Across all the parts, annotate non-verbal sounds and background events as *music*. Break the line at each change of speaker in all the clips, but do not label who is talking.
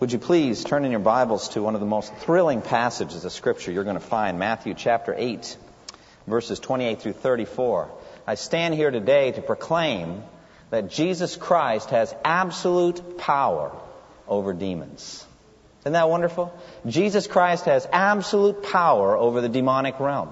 Would you please turn in your Bibles to one of the most thrilling passages of Scripture you're going to find, Matthew chapter 8, verses 28 through 34. I stand here today to proclaim that Jesus Christ has absolute power over demons. Isn't that wonderful? Jesus Christ has absolute power over the demonic realm.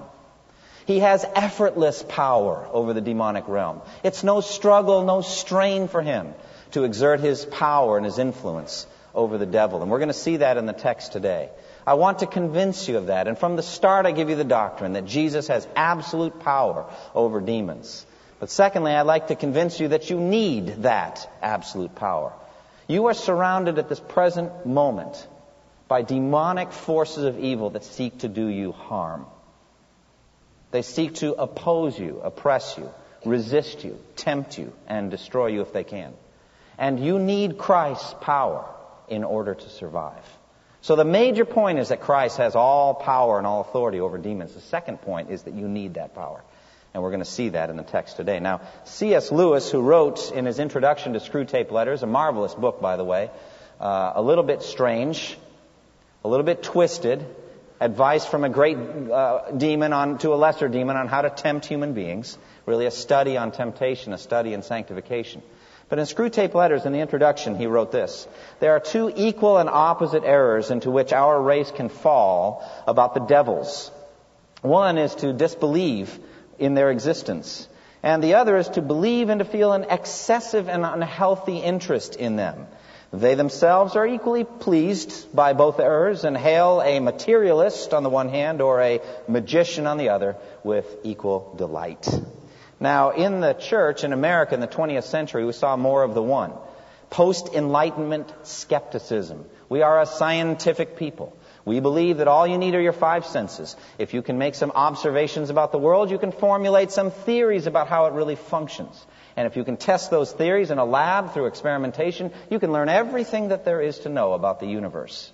He has effortless power over the demonic realm. It's no struggle, no strain for him to exert his power and his influence over the devil. And we're going to see that in the text today. I want to convince you of that. And from the start, I give you the doctrine that Jesus has absolute power over demons. But secondly, I'd like to convince you that you need that absolute power. You are surrounded at this present moment by demonic forces of evil that seek to do you harm. They seek to oppose you, oppress you, resist you, tempt you, and destroy you if they can. And you need Christ's power in order to survive. So the major point is that Christ has all power and all authority over demons. The second point is that you need that power. And we're going to see that in the text today. Now, C.S. Lewis, who wrote in his introduction to Screwtape Letters, a marvelous book, by the way, uh, a little bit strange, a little bit twisted, advice from a great uh, demon on, to a lesser demon on how to tempt human beings, really a study on temptation, a study in sanctification. But in Screwtape Letters, in the introduction, he wrote this There are two equal and opposite errors into which our race can fall about the devils. One is to disbelieve in their existence, and the other is to believe and to feel an excessive and unhealthy interest in them. They themselves are equally pleased by both errors and hail a materialist on the one hand or a magician on the other with equal delight. Now, in the church in America in the 20th century, we saw more of the one. Post Enlightenment skepticism. We are a scientific people. We believe that all you need are your five senses. If you can make some observations about the world, you can formulate some theories about how it really functions. And if you can test those theories in a lab through experimentation, you can learn everything that there is to know about the universe.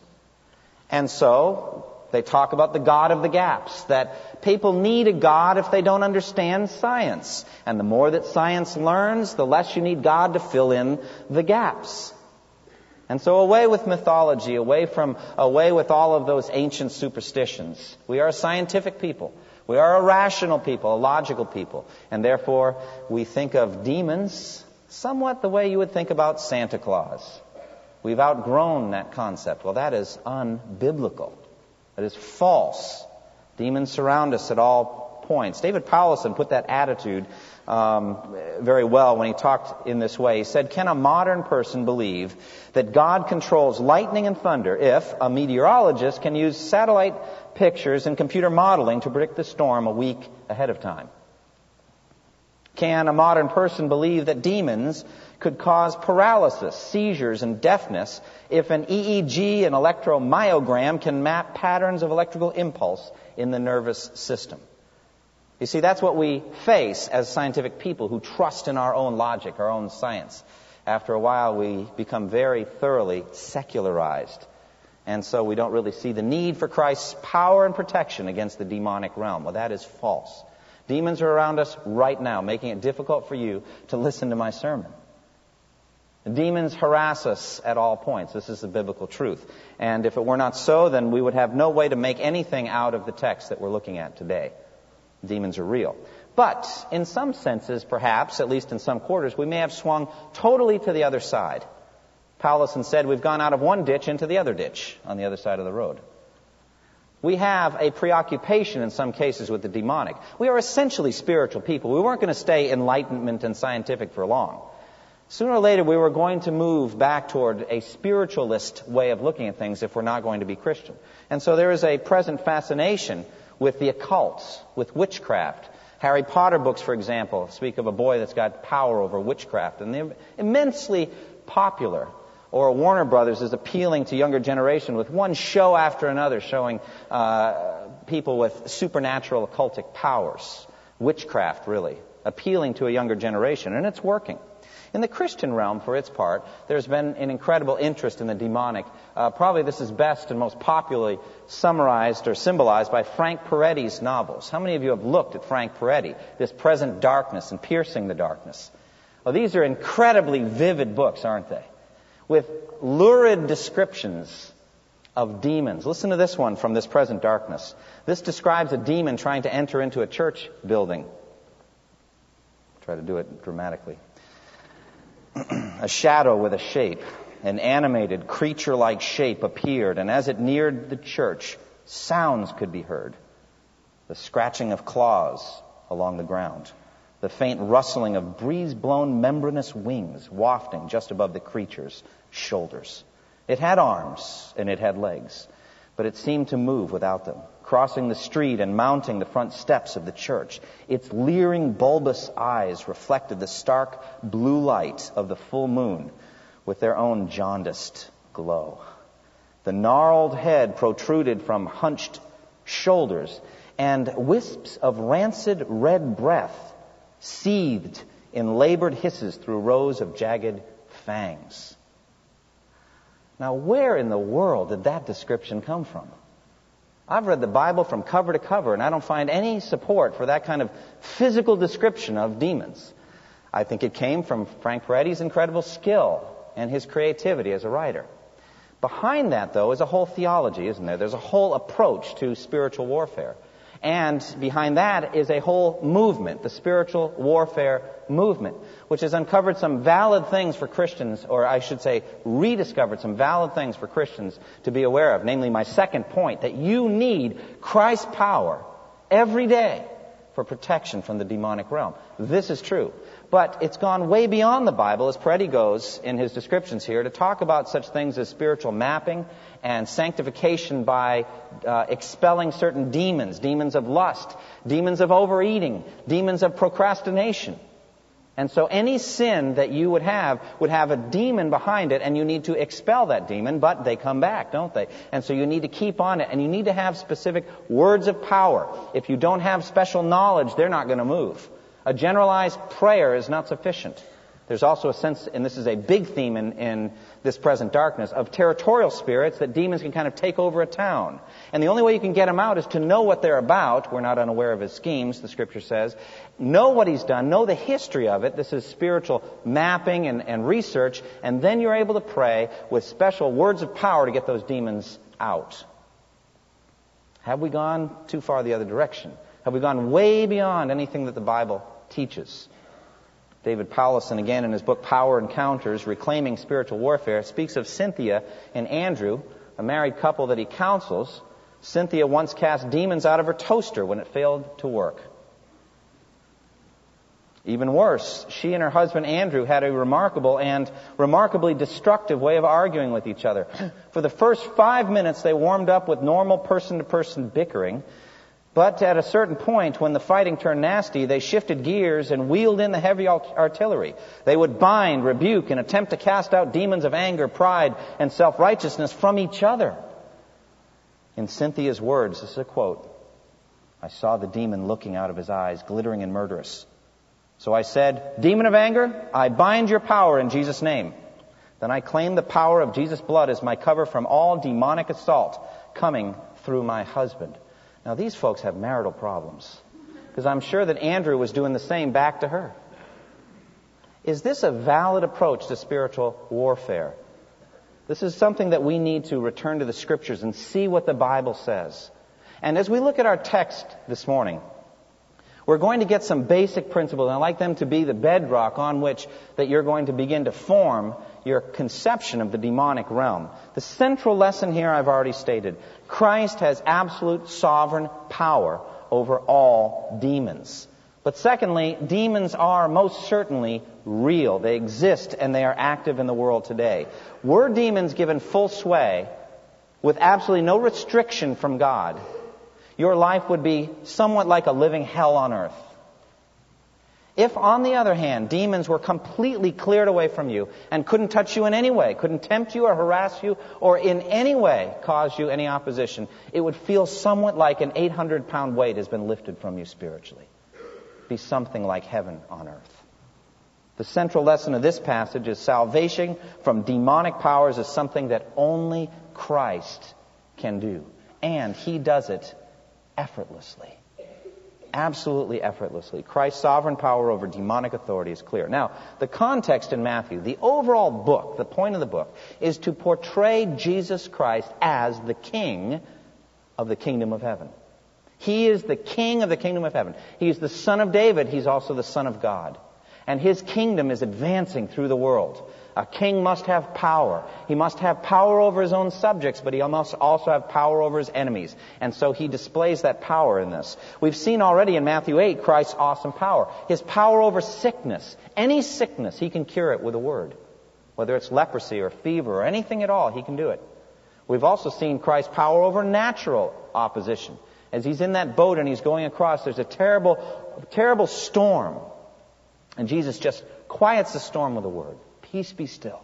And so, they talk about the God of the gaps, that people need a God if they don't understand science. And the more that science learns, the less you need God to fill in the gaps. And so away with mythology, away from, away with all of those ancient superstitions. We are a scientific people. We are a rational people, a logical people. And therefore, we think of demons somewhat the way you would think about Santa Claus. We've outgrown that concept. Well, that is unbiblical. That is false. Demons surround us at all points. David Powlison put that attitude um, very well when he talked in this way. He said, Can a modern person believe that God controls lightning and thunder if a meteorologist can use satellite pictures and computer modeling to predict the storm a week ahead of time? Can a modern person believe that demons could cause paralysis, seizures, and deafness if an EEG and electromyogram can map patterns of electrical impulse in the nervous system. You see, that's what we face as scientific people who trust in our own logic, our own science. After a while, we become very thoroughly secularized. And so we don't really see the need for Christ's power and protection against the demonic realm. Well, that is false. Demons are around us right now, making it difficult for you to listen to my sermon. Demons harass us at all points. This is the biblical truth. And if it were not so, then we would have no way to make anything out of the text that we're looking at today. Demons are real. But in some senses, perhaps, at least in some quarters, we may have swung totally to the other side. Powlison said we've gone out of one ditch into the other ditch on the other side of the road. We have a preoccupation in some cases with the demonic. We are essentially spiritual people. We weren't going to stay enlightenment and scientific for long. Sooner or later, we were going to move back toward a spiritualist way of looking at things if we're not going to be Christian. And so there is a present fascination with the occult, with witchcraft. Harry Potter books, for example, speak of a boy that's got power over witchcraft, and they're immensely popular. Or Warner Brothers is appealing to younger generation with one show after another showing uh, people with supernatural occultic powers, witchcraft really, appealing to a younger generation, and it's working. In the Christian realm, for its part, there's been an incredible interest in the demonic. Uh, probably this is best and most popularly summarized or symbolized by Frank Peretti's novels. How many of you have looked at Frank Peretti, this present darkness and piercing the darkness? Well, these are incredibly vivid books, aren't they? With lurid descriptions of demons. Listen to this one from this present darkness. This describes a demon trying to enter into a church building. Try to do it dramatically *clears throat* a shadow with a shape, an animated, creature like shape appeared, and as it neared the church, sounds could be heard the scratching of claws along the ground, the faint rustling of breeze blown membranous wings wafting just above the creature's shoulders. It had arms and it had legs, but it seemed to move without them crossing the street and mounting the front steps of the church. Its leering, bulbous eyes reflected the stark blue light of the full moon with their own jaundiced glow. The gnarled head protruded from hunched shoulders, and wisps of rancid red breath seethed in labored hisses through rows of jagged fangs. Now, where in the world did that description come from? I've read the Bible from cover to cover, and I don't find any support for that kind of physical description of demons. I think it came from Frank Peretti's incredible skill and his creativity as a writer. Behind that, though, is a whole theology, isn't there? There's a whole approach to spiritual warfare. And behind that is a whole movement, the spiritual warfare movement, which has uncovered some valid things for Christians, or I should say, rediscovered some valid things for Christians to be aware of. Namely, my second point, that you need Christ's power every day for protection from the demonic realm. This is true. But it's gone way beyond the Bible, as Peretti goes in his descriptions here, to talk about such things as spiritual mapping and sanctification by uh, expelling certain demons, demons of lust, demons of overeating, demons of procrastination. And so any sin that you would have would have a demon behind it and you need to expel that demon, but they come back, don't they? And so you need to keep on it and you need to have specific words of power. If you don't have special knowledge, they're not going to move. A generalized prayer is not sufficient. There's also a sense, and this is a big theme in, in this present darkness, of territorial spirits that demons can kind of take over a town. And the only way you can get them out is to know what they're about. We're not unaware of his schemes, the scripture says. Know what he's done, know the history of it. This is spiritual mapping and, and research, and then you're able to pray with special words of power to get those demons out. Have we gone too far the other direction? Have we gone way beyond anything that the Bible teaches? David Powlison, again in his book Power Encounters, Reclaiming Spiritual Warfare, speaks of Cynthia and Andrew, a married couple that he counsels. Cynthia once cast demons out of her toaster when it failed to work. Even worse, she and her husband Andrew had a remarkable and remarkably destructive way of arguing with each other. For the first five minutes, they warmed up with normal person to person bickering. But at a certain point, when the fighting turned nasty, they shifted gears and wheeled in the heavy artillery. They would bind, rebuke, and attempt to cast out demons of anger, pride, and self-righteousness from each other. In Cynthia's words, this is a quote, I saw the demon looking out of his eyes, glittering and murderous. So I said, Demon of anger, I bind your power in Jesus' name. Then I claim the power of Jesus' blood as my cover from all demonic assault coming through my husband. Now, these folks have marital problems because I'm sure that Andrew was doing the same back to her. Is this a valid approach to spiritual warfare? This is something that we need to return to the scriptures and see what the Bible says. And as we look at our text this morning, we're going to get some basic principles, and I'd like them to be the bedrock on which that you're going to begin to form your conception of the demonic realm. The central lesson here I've already stated. Christ has absolute sovereign power over all demons. But secondly, demons are most certainly real. They exist and they are active in the world today. Were demons given full sway with absolutely no restriction from God, your life would be somewhat like a living hell on earth. If, on the other hand, demons were completely cleared away from you and couldn't touch you in any way, couldn't tempt you or harass you or in any way cause you any opposition, it would feel somewhat like an 800 pound weight has been lifted from you spiritually. Be something like heaven on earth. The central lesson of this passage is salvation from demonic powers is something that only Christ can do. And He does it effortlessly absolutely effortlessly. Christ's sovereign power over demonic authority is clear. Now, the context in Matthew, the overall book, the point of the book, is to portray Jesus Christ as the King of the kingdom of heaven. He is the King of the kingdom of heaven. He is the Son of David. He's also the Son of God. And his kingdom is advancing through the world. A king must have power. He must have power over his own subjects, but he must also have power over his enemies. And so he displays that power in this. We've seen already in Matthew 8 Christ's awesome power. His power over sickness. Any sickness, he can cure it with a word. Whether it's leprosy or fever or anything at all, he can do it. We've also seen Christ's power over natural opposition. As he's in that boat and he's going across, there's a terrible, terrible storm. And Jesus just quiets the storm with a word. Peace be still.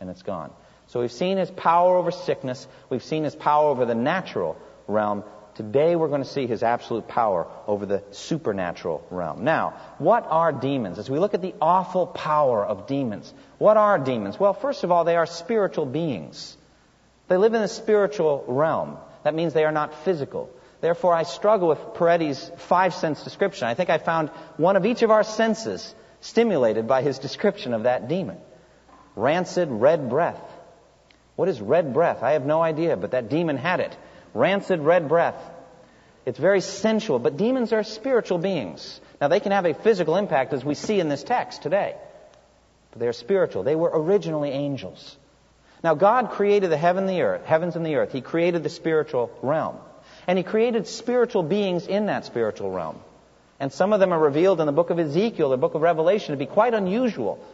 And it's gone. So we've seen his power over sickness. We've seen his power over the natural realm. Today we're going to see his absolute power over the supernatural realm. Now, what are demons? As we look at the awful power of demons, what are demons? Well, first of all, they are spiritual beings. They live in the spiritual realm. That means they are not physical. Therefore, I struggle with Peretti's five sense description. I think I found one of each of our senses stimulated by his description of that demon rancid red breath. What is red breath? I have no idea, but that demon had it. Rancid red breath. It's very sensual, but demons are spiritual beings. Now, they can have a physical impact, as we see in this text today, but they're spiritual. They were originally angels. Now, God created the heaven the earth, heavens and the earth. He created the spiritual realm. And He created spiritual beings in that spiritual realm. And some of them are revealed in the book of Ezekiel, the book of Revelation, to be quite unusual.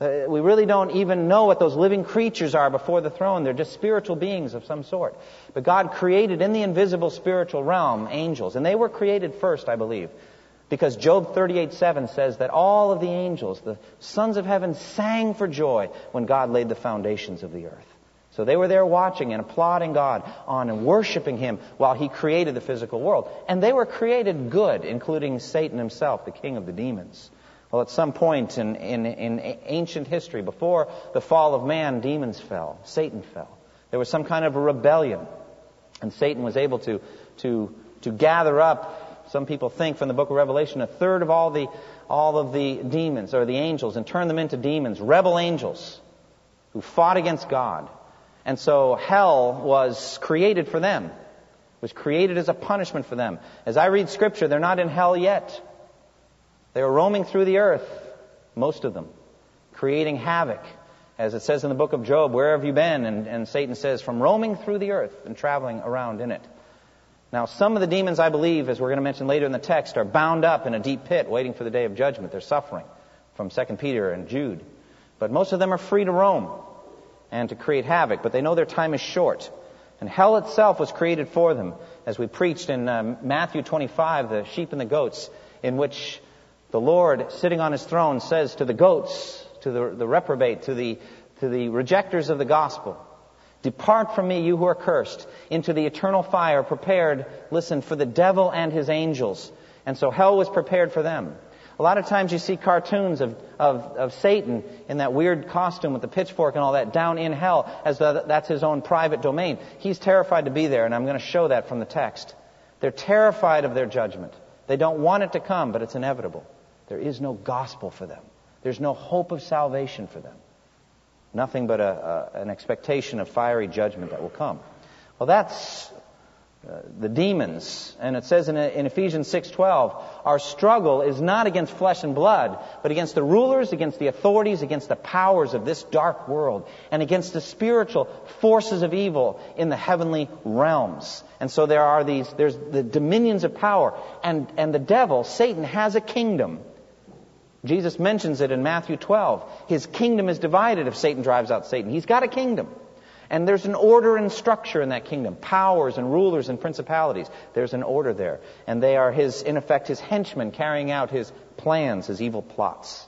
Uh, we really don't even know what those living creatures are before the throne. They're just spiritual beings of some sort. But God created in the invisible spiritual realm angels. And they were created first, I believe. Because Job 38:7 says that all of the angels, the sons of heaven, sang for joy when God laid the foundations of the earth. So they were there watching and applauding God on and worshiping Him while He created the physical world. And they were created good, including Satan himself, the king of the demons. Well, at some point in, in, in ancient history, before the fall of man, demons fell. Satan fell. There was some kind of a rebellion. And Satan was able to, to, to gather up, some people think from the book of Revelation, a third of all the, all of the demons or the angels and turn them into demons, rebel angels who fought against God. And so hell was created for them, was created as a punishment for them. As I read scripture, they're not in hell yet. They were roaming through the earth, most of them, creating havoc. As it says in the book of Job, where have you been? And, and Satan says, from roaming through the earth and traveling around in it. Now, some of the demons, I believe, as we're going to mention later in the text, are bound up in a deep pit waiting for the day of judgment. They're suffering from 2 Peter and Jude. But most of them are free to roam and to create havoc, but they know their time is short. And hell itself was created for them, as we preached in uh, Matthew 25, the sheep and the goats, in which the Lord, sitting on his throne, says to the goats, to the, the reprobate, to the, to the rejectors of the gospel, Depart from me, you who are cursed, into the eternal fire prepared, listen, for the devil and his angels. And so hell was prepared for them. A lot of times you see cartoons of, of, of Satan in that weird costume with the pitchfork and all that down in hell as though that's his own private domain. He's terrified to be there, and I'm going to show that from the text. They're terrified of their judgment. They don't want it to come, but it's inevitable. There is no gospel for them. There's no hope of salvation for them. Nothing but a, a, an expectation of fiery judgment that will come. Well, that's uh, the demons. And it says in, in Ephesians 6:12, our struggle is not against flesh and blood, but against the rulers, against the authorities, against the powers of this dark world, and against the spiritual forces of evil in the heavenly realms. And so there are these, there's the dominions of power, and, and the devil, Satan, has a kingdom. Jesus mentions it in Matthew 12. His kingdom is divided if Satan drives out Satan. He's got a kingdom. And there's an order and structure in that kingdom. Powers and rulers and principalities. There's an order there. And they are his, in effect, his henchmen carrying out his plans, his evil plots.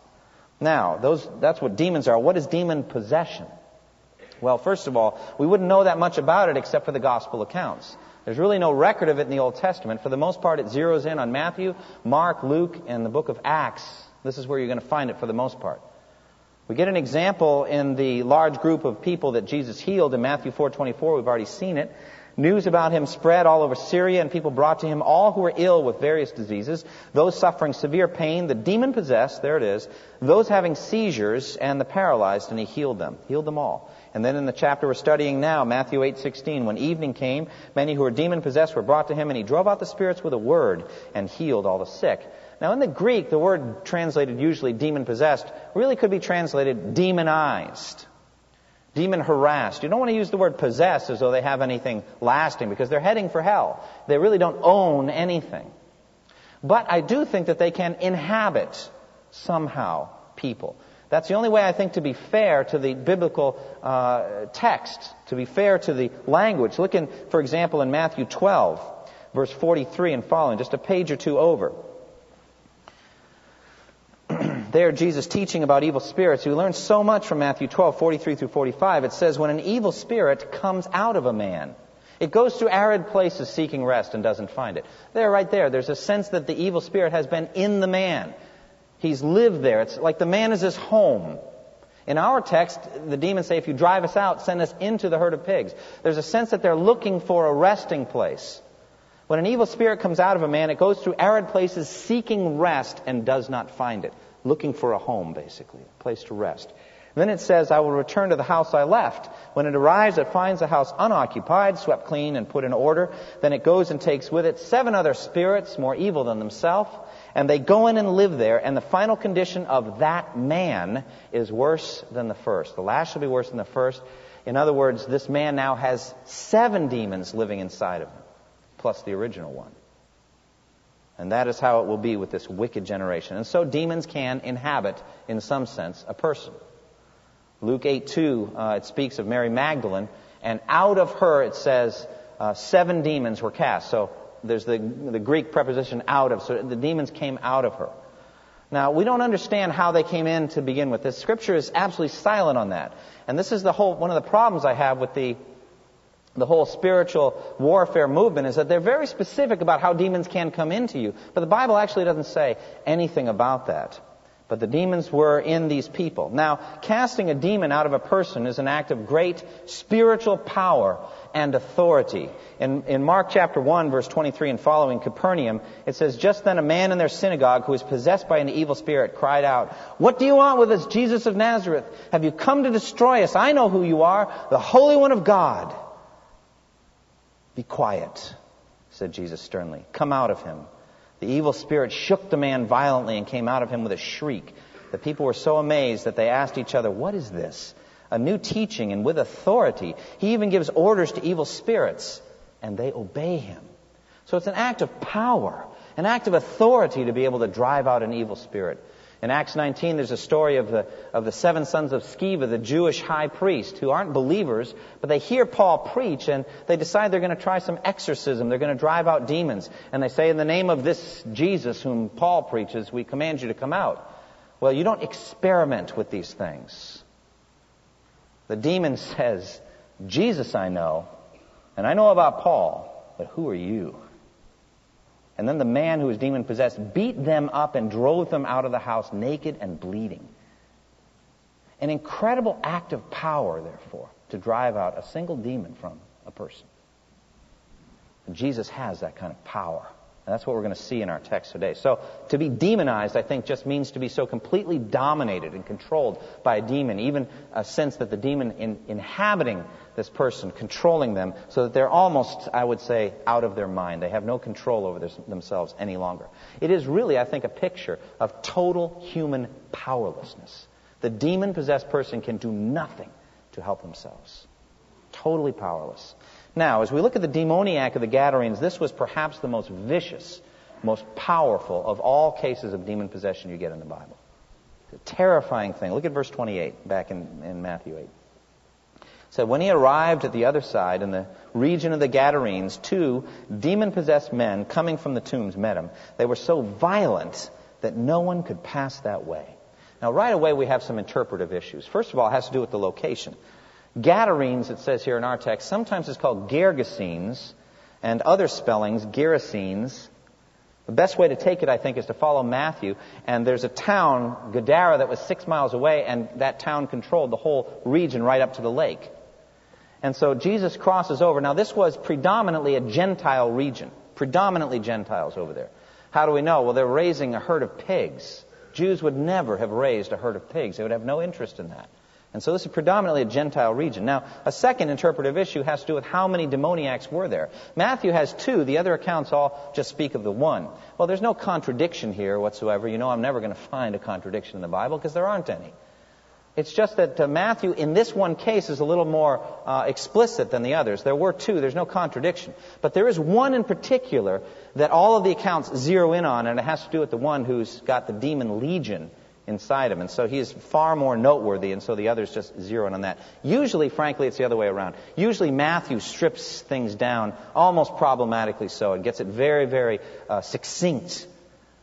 Now, those, that's what demons are. What is demon possession? Well, first of all, we wouldn't know that much about it except for the gospel accounts. There's really no record of it in the Old Testament. For the most part, it zeroes in on Matthew, Mark, Luke, and the book of Acts. This is where you're going to find it for the most part. We get an example in the large group of people that Jesus healed in Matthew 4:24. We've already seen it. News about him spread all over Syria, and people brought to him all who were ill with various diseases, those suffering severe pain, the demon possessed, there it is, those having seizures, and the paralyzed, and he healed them. Healed them all. And then in the chapter we're studying now, Matthew 8:16, when evening came, many who were demon possessed were brought to him, and he drove out the spirits with a word and healed all the sick. Now in the Greek, the word translated usually demon possessed really could be translated demonized. Demon harassed. You don't want to use the word possessed as though they have anything lasting because they're heading for hell. They really don't own anything. But I do think that they can inhabit somehow people. That's the only way I think to be fair to the biblical uh, text, to be fair to the language. Look in, for example, in Matthew 12, verse 43 and following, just a page or two over. There, Jesus teaching about evil spirits. We learn so much from Matthew 12, 43 through 45. It says, When an evil spirit comes out of a man, it goes to arid places seeking rest and doesn't find it. There, right there, there's a sense that the evil spirit has been in the man. He's lived there. It's like the man is his home. In our text, the demons say, if you drive us out, send us into the herd of pigs. There's a sense that they're looking for a resting place. When an evil spirit comes out of a man, it goes through arid places seeking rest and does not find it. Looking for a home, basically, a place to rest. Then it says, I will return to the house I left. When it arrives, it finds the house unoccupied, swept clean, and put in order. Then it goes and takes with it seven other spirits more evil than themselves and they go in and live there, and the final condition of that man is worse than the first. The last shall be worse than the first. In other words, this man now has seven demons living inside of him, plus the original one. And that is how it will be with this wicked generation. And so demons can inhabit, in some sense, a person. Luke 8 2, uh, it speaks of Mary Magdalene, and out of her, it says, uh, seven demons were cast. So there's the, the Greek preposition out of, so the demons came out of her. Now, we don't understand how they came in to begin with. The scripture is absolutely silent on that. And this is the whole, one of the problems I have with the, the whole spiritual warfare movement is that they're very specific about how demons can come into you. But the Bible actually doesn't say anything about that. But the demons were in these people. Now, casting a demon out of a person is an act of great spiritual power and authority. In, in Mark chapter 1, verse 23 and following, Capernaum, it says, Just then a man in their synagogue who was possessed by an evil spirit cried out, What do you want with us, Jesus of Nazareth? Have you come to destroy us? I know who you are, the Holy One of God. Be quiet, said Jesus sternly. Come out of him. The evil spirit shook the man violently and came out of him with a shriek. The people were so amazed that they asked each other, What is this? a new teaching and with authority. He even gives orders to evil spirits, and they obey him. So it's an act of power, an act of authority to be able to drive out an evil spirit. In Acts 19, there's a story of the, of the seven sons of Sceva, the Jewish high priest, who aren't believers, but they hear Paul preach and they decide they're going to try some exorcism. They're going to drive out demons. And they say, in the name of this Jesus whom Paul preaches, we command you to come out. Well, you don't experiment with these things. The demon *laughs* says, Jesus I know, and I know about Paul, but who are you? And then the man who was demon possessed beat them up and drove them out of the house naked and bleeding. An incredible act of power, therefore, to drive out a single demon from a person. And Jesus has that kind of power. And that's what we're going to see in our text today. So, to be demonized, I think, just means to be so completely dominated and controlled by a demon, even a sense that the demon in, inhabiting this person, controlling them, so that they're almost, I would say, out of their mind. They have no control over themselves any longer. It is really, I think, a picture of total human powerlessness. The demon possessed person can do nothing to help themselves. Totally powerless. Now, as we look at the demoniac of the Gadarenes, this was perhaps the most vicious, most powerful of all cases of demon possession you get in the Bible. It's a terrifying thing. Look at verse 28 back in, in Matthew 8. said, When he arrived at the other side in the region of the Gadarenes, two demon possessed men coming from the tombs met him. They were so violent that no one could pass that way. Now, right away, we have some interpretive issues. First of all, it has to do with the location. Gadarenes, it says here in our text, sometimes it's called Gergesenes, and other spellings, Gerasenes. The best way to take it, I think, is to follow Matthew. And there's a town, Gadara, that was six miles away, and that town controlled the whole region right up to the lake. And so Jesus crosses over. Now, this was predominantly a Gentile region, predominantly Gentiles over there. How do we know? Well, they're raising a herd of pigs. Jews would never have raised a herd of pigs, they would have no interest in that. And so this is predominantly a Gentile region. Now, a second interpretive issue has to do with how many demoniacs were there. Matthew has two. The other accounts all just speak of the one. Well, there's no contradiction here whatsoever. You know, I'm never going to find a contradiction in the Bible because there aren't any. It's just that uh, Matthew, in this one case, is a little more uh, explicit than the others. There were two, there's no contradiction. But there is one in particular that all of the accounts zero in on, and it has to do with the one who's got the demon legion inside him. And so he is far more noteworthy, and so the others just zero in on that. Usually, frankly, it's the other way around. Usually, Matthew strips things down, almost problematically so, and gets it very, very uh, succinct.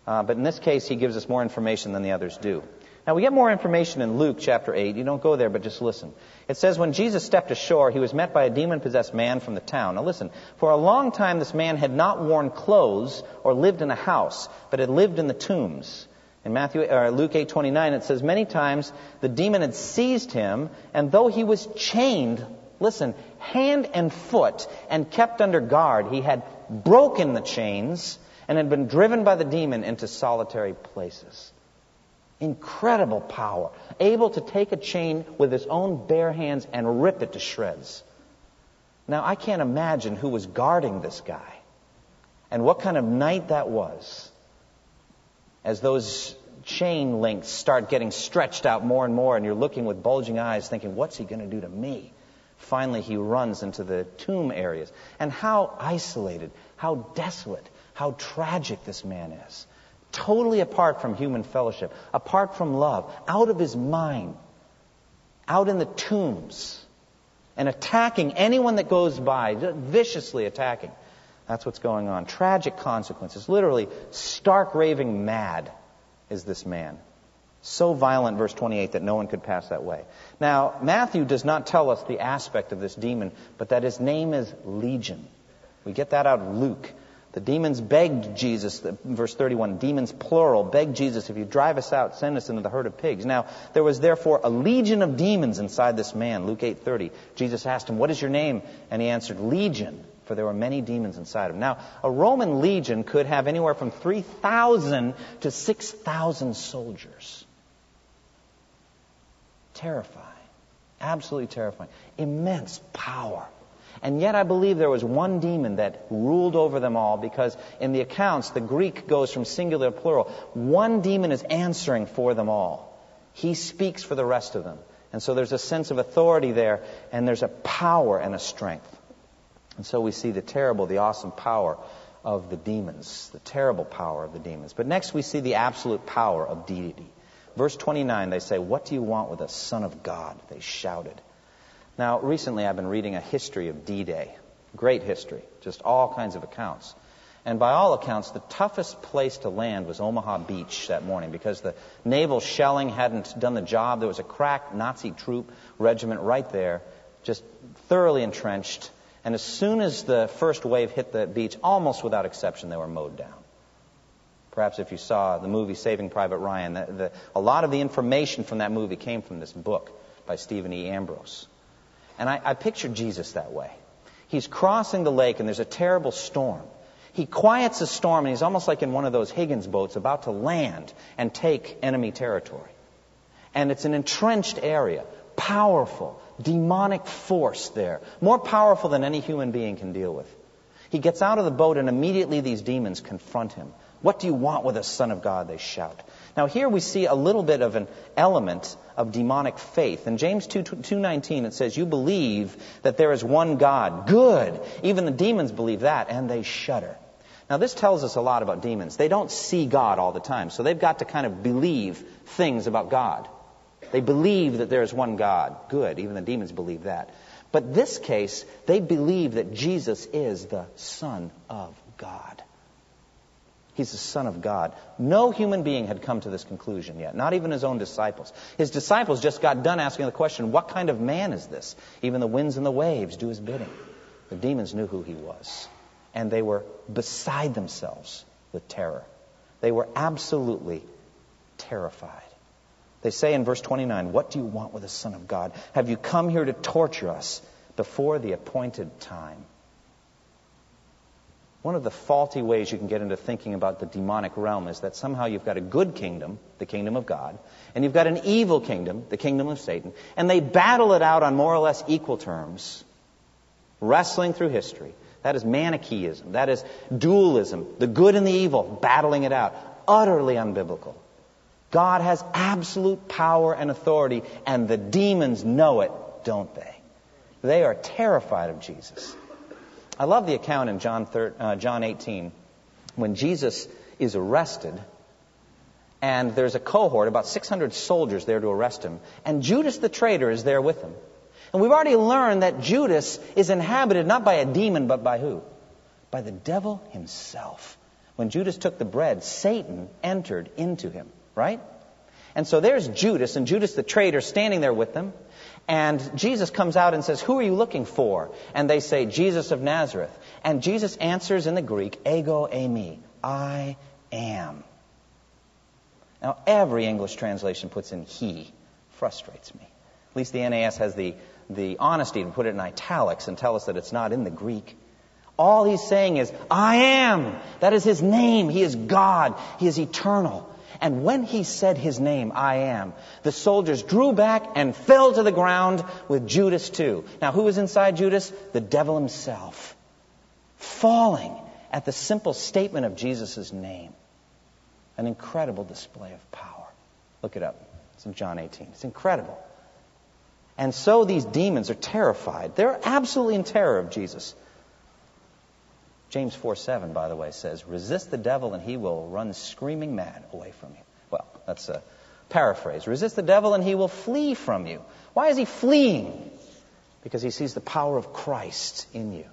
Uh, but in this case, he gives us more information than the others do. Now, we get more information in Luke chapter 8. You don't go there, but just listen. It says, When Jesus stepped ashore, he was met by a demon possessed man from the town. Now, listen. For a long time, this man had not worn clothes or lived in a house, but had lived in the tombs. In Matthew, or Luke 8:29, it says many times the demon had seized him, and though he was chained, listen, hand and foot, and kept under guard, he had broken the chains and had been driven by the demon into solitary places. Incredible power. Able to take a chain with his own bare hands and rip it to shreds. Now, I can't imagine who was guarding this guy and what kind of night that was. As those chain links start getting stretched out more and more, and you're looking with bulging eyes, thinking, what's he going to do to me? Finally, he runs into the tomb areas. And how isolated, how desolate, how tragic this man is totally apart from human fellowship, apart from love, out of his mind, out in the tombs, and attacking anyone that goes by, viciously attacking. That's what's going on. Tragic consequences. Literally, stark raving mad is this man. So violent, verse 28, that no one could pass that way. Now, Matthew does not tell us the aspect of this demon, but that his name is Legion. We get that out of Luke. The demons begged Jesus, verse 31, demons plural, begged Jesus, if you drive us out, send us into the herd of pigs. Now, there was therefore a legion of demons inside this man, Luke 8:30. Jesus asked him, "What is your name?" And he answered, "Legion," for there were many demons inside him. Now, a Roman legion could have anywhere from 3,000 to 6,000 soldiers. Terrifying. Absolutely terrifying. Immense power. And yet I believe there was one demon that ruled over them all because in the accounts, the Greek goes from singular to plural. One demon is answering for them all. He speaks for the rest of them. And so there's a sense of authority there, and there's a power and a strength. And so we see the terrible, the awesome power of the demons, the terrible power of the demons. But next we see the absolute power of deity. Verse 29, they say, What do you want with a son of God? They shouted. Now, recently I've been reading a history of D Day. Great history, just all kinds of accounts. And by all accounts, the toughest place to land was Omaha Beach that morning because the naval shelling hadn't done the job. There was a crack Nazi troop regiment right there, just thoroughly entrenched. And as soon as the first wave hit the beach, almost without exception, they were mowed down. Perhaps if you saw the movie Saving Private Ryan, the, the, a lot of the information from that movie came from this book by Stephen E. Ambrose. And I, I pictured Jesus that way. He's crossing the lake and there's a terrible storm. He quiets the storm and he's almost like in one of those Higgins boats about to land and take enemy territory. And it's an entrenched area, powerful, demonic force there, more powerful than any human being can deal with. He gets out of the boat and immediately these demons confront him. What do you want with a son of God? They shout. Now here we see a little bit of an element of demonic faith. In James 2, 2.19 it says, You believe that there is one God. Good. Even the demons believe that and they shudder. Now this tells us a lot about demons. They don't see God all the time, so they've got to kind of believe things about God. They believe that there is one God. Good. Even the demons believe that. But this case, they believe that Jesus is the Son of God. He's the Son of God. No human being had come to this conclusion yet, not even his own disciples. His disciples just got done asking the question, What kind of man is this? Even the winds and the waves do his bidding. The demons knew who he was, and they were beside themselves with terror. They were absolutely terrified. They say in verse 29, What do you want with the Son of God? Have you come here to torture us before the appointed time? One of the faulty ways you can get into thinking about the demonic realm is that somehow you've got a good kingdom, the kingdom of God, and you've got an evil kingdom, the kingdom of Satan, and they battle it out on more or less equal terms, wrestling through history. That is Manichaeism. That is dualism. The good and the evil, battling it out. Utterly unbiblical. God has absolute power and authority, and the demons know it, don't they? They are terrified of Jesus. I love the account in John, 3, uh, John 18 when Jesus is arrested, and there's a cohort, about 600 soldiers there to arrest him, and Judas the traitor is there with him. And we've already learned that Judas is inhabited not by a demon, but by who? By the devil himself. When Judas took the bread, Satan entered into him, right? And so there's Judas, and Judas the traitor standing there with them. And Jesus comes out and says, Who are you looking for? And they say, Jesus of Nazareth. And Jesus answers in the Greek, Ego eimi, I am. Now, every English translation puts in he. Frustrates me. At least the NAS has the the honesty to put it in italics and tell us that it's not in the Greek. All he's saying is, I am. That is his name. He is God. He is eternal. And when he said his name, I am, the soldiers drew back and fell to the ground with Judas too. Now, who was inside Judas? The devil himself. Falling at the simple statement of Jesus' name. An incredible display of power. Look it up. It's in John 18. It's incredible. And so these demons are terrified. They're absolutely in terror of Jesus. James 4 7, by the way, says, Resist the devil and he will run screaming mad away from you. Well, that's a paraphrase. Resist the devil and he will flee from you. Why is he fleeing? Because he sees the power of Christ in you.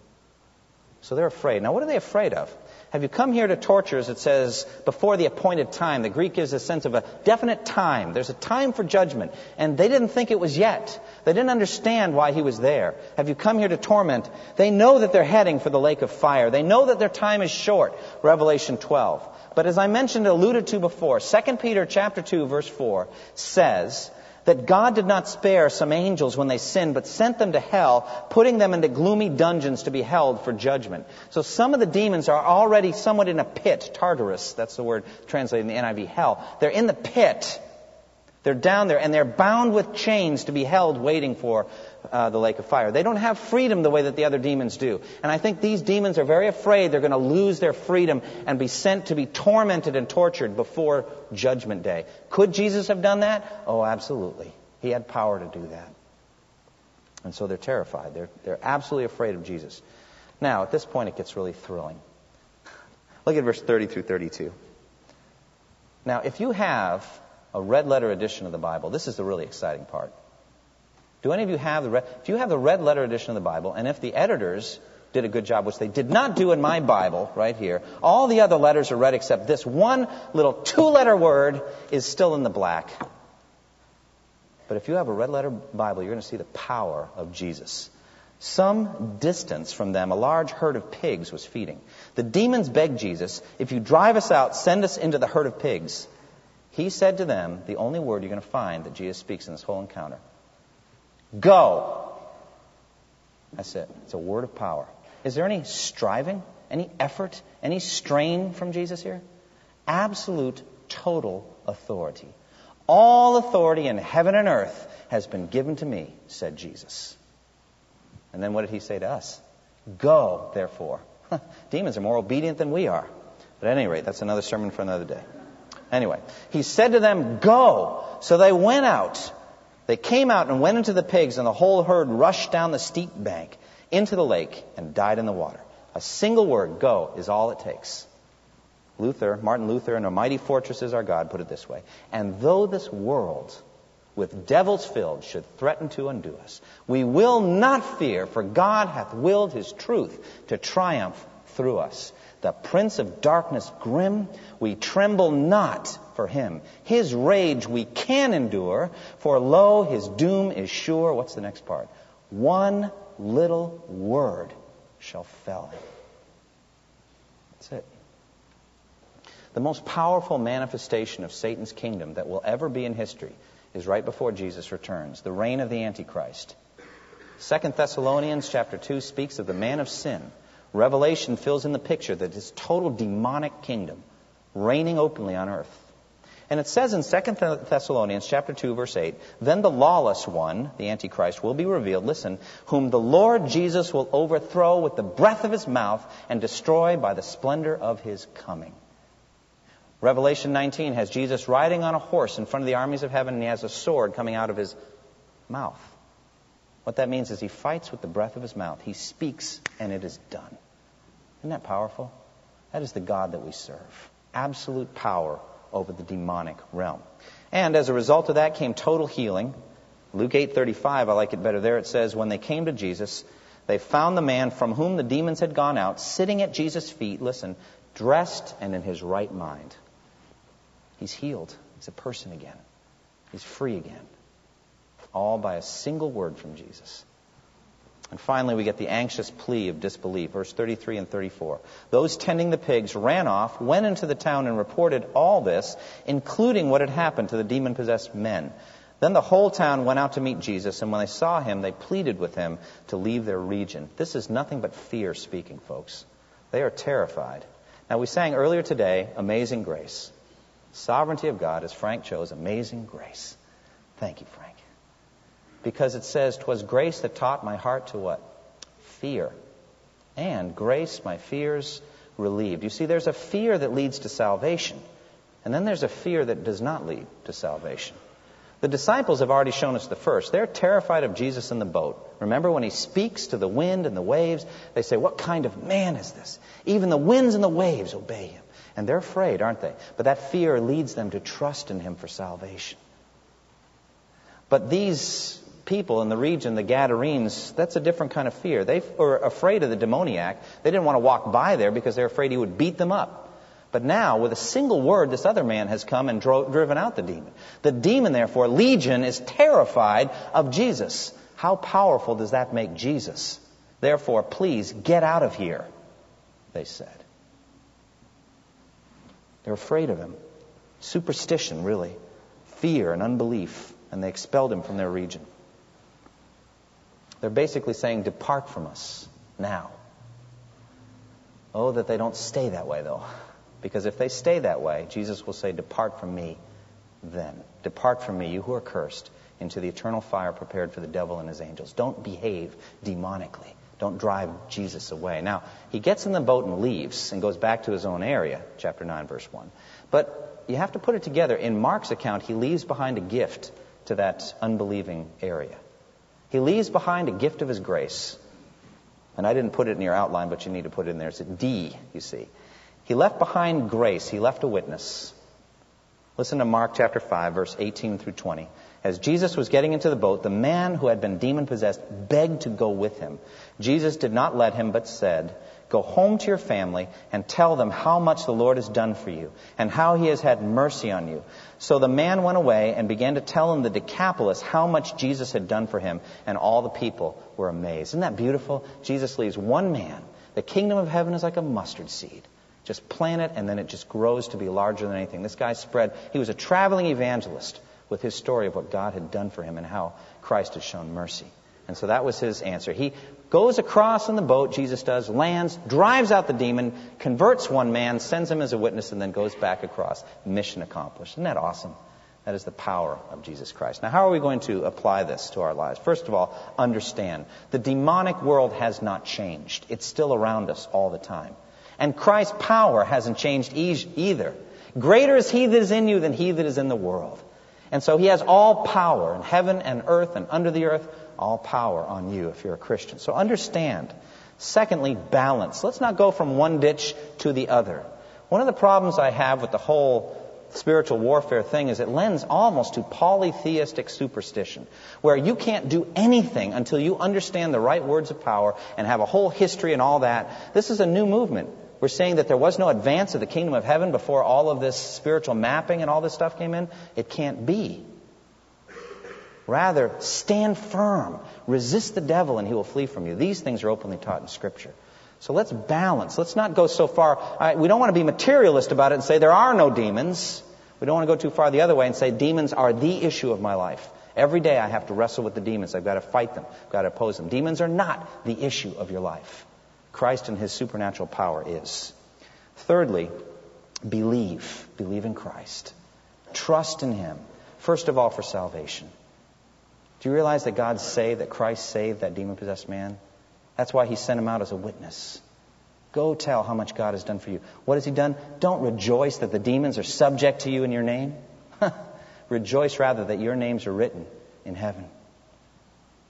So they're afraid. Now, what are they afraid of? Have you come here to torture us? It says, before the appointed time. The Greek gives a sense of a definite time. There's a time for judgment. And they didn't think it was yet. They didn't understand why he was there. Have you come here to torment? They know that they're heading for the lake of fire. They know that their time is short. Revelation 12. But as I mentioned, alluded to before, 2 Peter chapter 2 verse 4 says, that God did not spare some angels when they sinned, but sent them to hell, putting them into gloomy dungeons to be held for judgment. So some of the demons are already somewhat in a pit, Tartarus, that's the word translated in the NIV, hell. They're in the pit. They're down there and they're bound with chains to be held waiting for uh, the lake of fire. They don't have freedom the way that the other demons do. And I think these demons are very afraid they're going to lose their freedom and be sent to be tormented and tortured before judgment day. Could Jesus have done that? Oh, absolutely. He had power to do that. And so they're terrified. They're, they're absolutely afraid of Jesus. Now, at this point, it gets really thrilling. Look at verse 30 through 32. Now, if you have a red letter edition of the Bible, this is the really exciting part. Do any of you have the red, if you have the red letter edition of the Bible, and if the editors did a good job, which they did not do in my Bible right here, all the other letters are red except this one little two letter word is still in the black. But if you have a red letter Bible, you're going to see the power of Jesus. Some distance from them, a large herd of pigs was feeding. The demons begged Jesus, If you drive us out, send us into the herd of pigs. He said to them the only word you're going to find that Jesus speaks in this whole encounter Go. That's it. It's a word of power. Is there any striving, any effort, any strain from Jesus here? Absolute, total authority. All authority in heaven and earth has been given to me, said Jesus. And then what did he say to us? Go, therefore. *laughs* Demons are more obedient than we are. But at any rate, that's another sermon for another day. Anyway, he said to them, Go. So they went out they came out and went into the pigs, and the whole herd rushed down the steep bank into the lake and died in the water. A single word, go, is all it takes. Luther, Martin Luther, and a mighty fortress is our God, put it this way. And though this world with devils filled, should threaten to undo us. We will not fear, for God hath willed his truth to triumph through us. The prince of darkness grim, we tremble not for him. His rage we can endure, for lo, his doom is sure. What's the next part? One little word shall fell him. That's it. The most powerful manifestation of Satan's kingdom that will ever be in history is right before Jesus returns, the reign of the Antichrist. Second Thessalonians chapter 2 speaks of the man of sin. Revelation fills in the picture that this total demonic kingdom reigning openly on earth. And it says in 2 Thessalonians chapter 2 verse 8, then the lawless one, the antichrist will be revealed, listen, whom the Lord Jesus will overthrow with the breath of his mouth and destroy by the splendor of his coming. Revelation 19 has Jesus riding on a horse in front of the armies of heaven and he has a sword coming out of his mouth. What that means is he fights with the breath of his mouth. He speaks and it is done. Isn't that powerful? That is the God that we serve. Absolute power over the demonic realm. And as a result of that came total healing. Luke 8:35, I like it better there. It says, "When they came to Jesus, they found the man from whom the demons had gone out sitting at Jesus' feet, listen, dressed and in his right mind." He's healed. He's a person again. He's free again. All by a single word from Jesus. And finally, we get the anxious plea of disbelief, verse 33 and 34. Those tending the pigs ran off, went into the town, and reported all this, including what had happened to the demon possessed men. Then the whole town went out to meet Jesus, and when they saw him, they pleaded with him to leave their region. This is nothing but fear speaking, folks. They are terrified. Now, we sang earlier today, Amazing Grace. Sovereignty of God, as Frank chose, Amazing Grace. Thank you, Frank because it says, "Twas grace that taught my heart to what? Fear. And grace my fears relieved. You see, there's a fear that leads to salvation, and then there's a fear that does not lead to salvation. The disciples have already shown us the first. They're terrified of Jesus in the boat. Remember when he speaks to the wind and the waves? They say, What kind of man is this? Even the winds and the waves obey him. And they're afraid, aren't they? But that fear leads them to trust in him for salvation. But these people in the region, the Gadarenes, that's a different kind of fear. They were afraid of the demoniac. They didn't want to walk by there because they're afraid he would beat them up. But now, with a single word, this other man has come and dro- driven out the demon. The demon, therefore, Legion, is terrified of Jesus. How powerful does that make Jesus? Therefore, please get out of here, they said. They're afraid of him. Superstition, really. Fear and unbelief. And they expelled him from their region. They're basically saying, Depart from us now. Oh, that they don't stay that way, though. Because if they stay that way, Jesus will say, Depart from me then. Depart from me, you who are cursed, into the eternal fire prepared for the devil and his angels. Don't behave demonically. Don't drive Jesus away. Now, he gets in the boat and leaves and goes back to his own area, chapter 9, verse 1. But you have to put it together. In Mark's account, he leaves behind a gift to that unbelieving area. He leaves behind a gift of his grace. And I didn't put it in your outline, but you need to put it in there. It's a D, you see. He left behind grace. He left a witness. Listen to Mark chapter 5, verse 18 through 20. As Jesus was getting into the boat, the man who had been demon possessed begged to go with him. Jesus did not let him, but said, Go home to your family and tell them how much the Lord has done for you and how he has had mercy on you. So the man went away and began to tell in the Decapolis how much Jesus had done for him, and all the people were amazed. Isn't that beautiful? Jesus leaves one man. The kingdom of heaven is like a mustard seed. Just plant it, and then it just grows to be larger than anything. This guy spread, he was a traveling evangelist with his story of what God had done for him and how Christ had shown mercy. And so that was his answer. He goes across in the boat, Jesus does, lands, drives out the demon, converts one man, sends him as a witness, and then goes back across. Mission accomplished. Isn't that awesome? That is the power of Jesus Christ. Now, how are we going to apply this to our lives? First of all, understand the demonic world has not changed. It's still around us all the time. And Christ's power hasn't changed either. Greater is He that is in you than He that is in the world. And so He has all power in heaven and earth and under the earth all power on you if you're a Christian. So understand. Secondly, balance. Let's not go from one ditch to the other. One of the problems I have with the whole spiritual warfare thing is it lends almost to polytheistic superstition, where you can't do anything until you understand the right words of power and have a whole history and all that. This is a new movement. We're saying that there was no advance of the kingdom of heaven before all of this spiritual mapping and all this stuff came in. It can't be. Rather, stand firm. Resist the devil and he will flee from you. These things are openly taught in Scripture. So let's balance. Let's not go so far. Right, we don't want to be materialist about it and say there are no demons. We don't want to go too far the other way and say demons are the issue of my life. Every day I have to wrestle with the demons. I've got to fight them. I've got to oppose them. Demons are not the issue of your life. Christ and his supernatural power is. Thirdly, believe. Believe in Christ. Trust in him. First of all, for salvation. Do you realize that God saved, that Christ saved that demon possessed man? That's why he sent him out as a witness. Go tell how much God has done for you. What has he done? Don't rejoice that the demons are subject to you in your name. *laughs* rejoice rather that your names are written in heaven.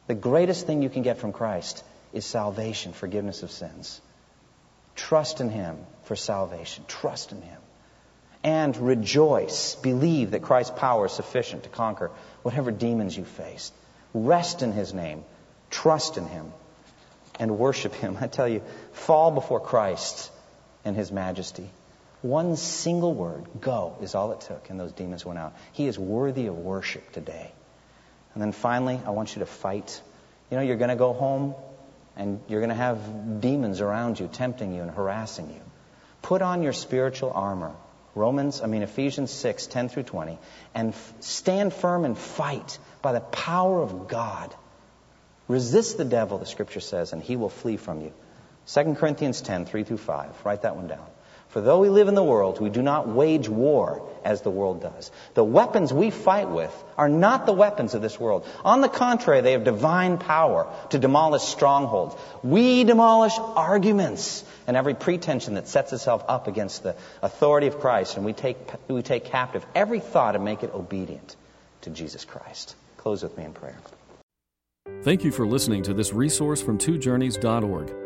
The greatest thing you can get from Christ is salvation, forgiveness of sins. Trust in him for salvation. Trust in him. And rejoice. Believe that Christ's power is sufficient to conquer whatever demons you face. Rest in his name. Trust in him and worship Him. *laughs* I tell you, fall before Christ and His majesty. One single word, go, is all it took, and those demons went out. He is worthy of worship today. And then finally, I want you to fight. You know, you're going to go home and you're going to have demons around you, tempting you and harassing you. Put on your spiritual armor. Romans, I mean Ephesians 6, 10 through 20, and f- stand firm and fight by the power of God Resist the devil, the scripture says, and he will flee from you. 2 Corinthians 10, 3 through 5. Write that one down. For though we live in the world, we do not wage war as the world does. The weapons we fight with are not the weapons of this world. On the contrary, they have divine power to demolish strongholds. We demolish arguments and every pretension that sets itself up against the authority of Christ, and we take, we take captive every thought and make it obedient to Jesus Christ. Close with me in prayer.
Thank you for listening to this resource from twojourneys.org.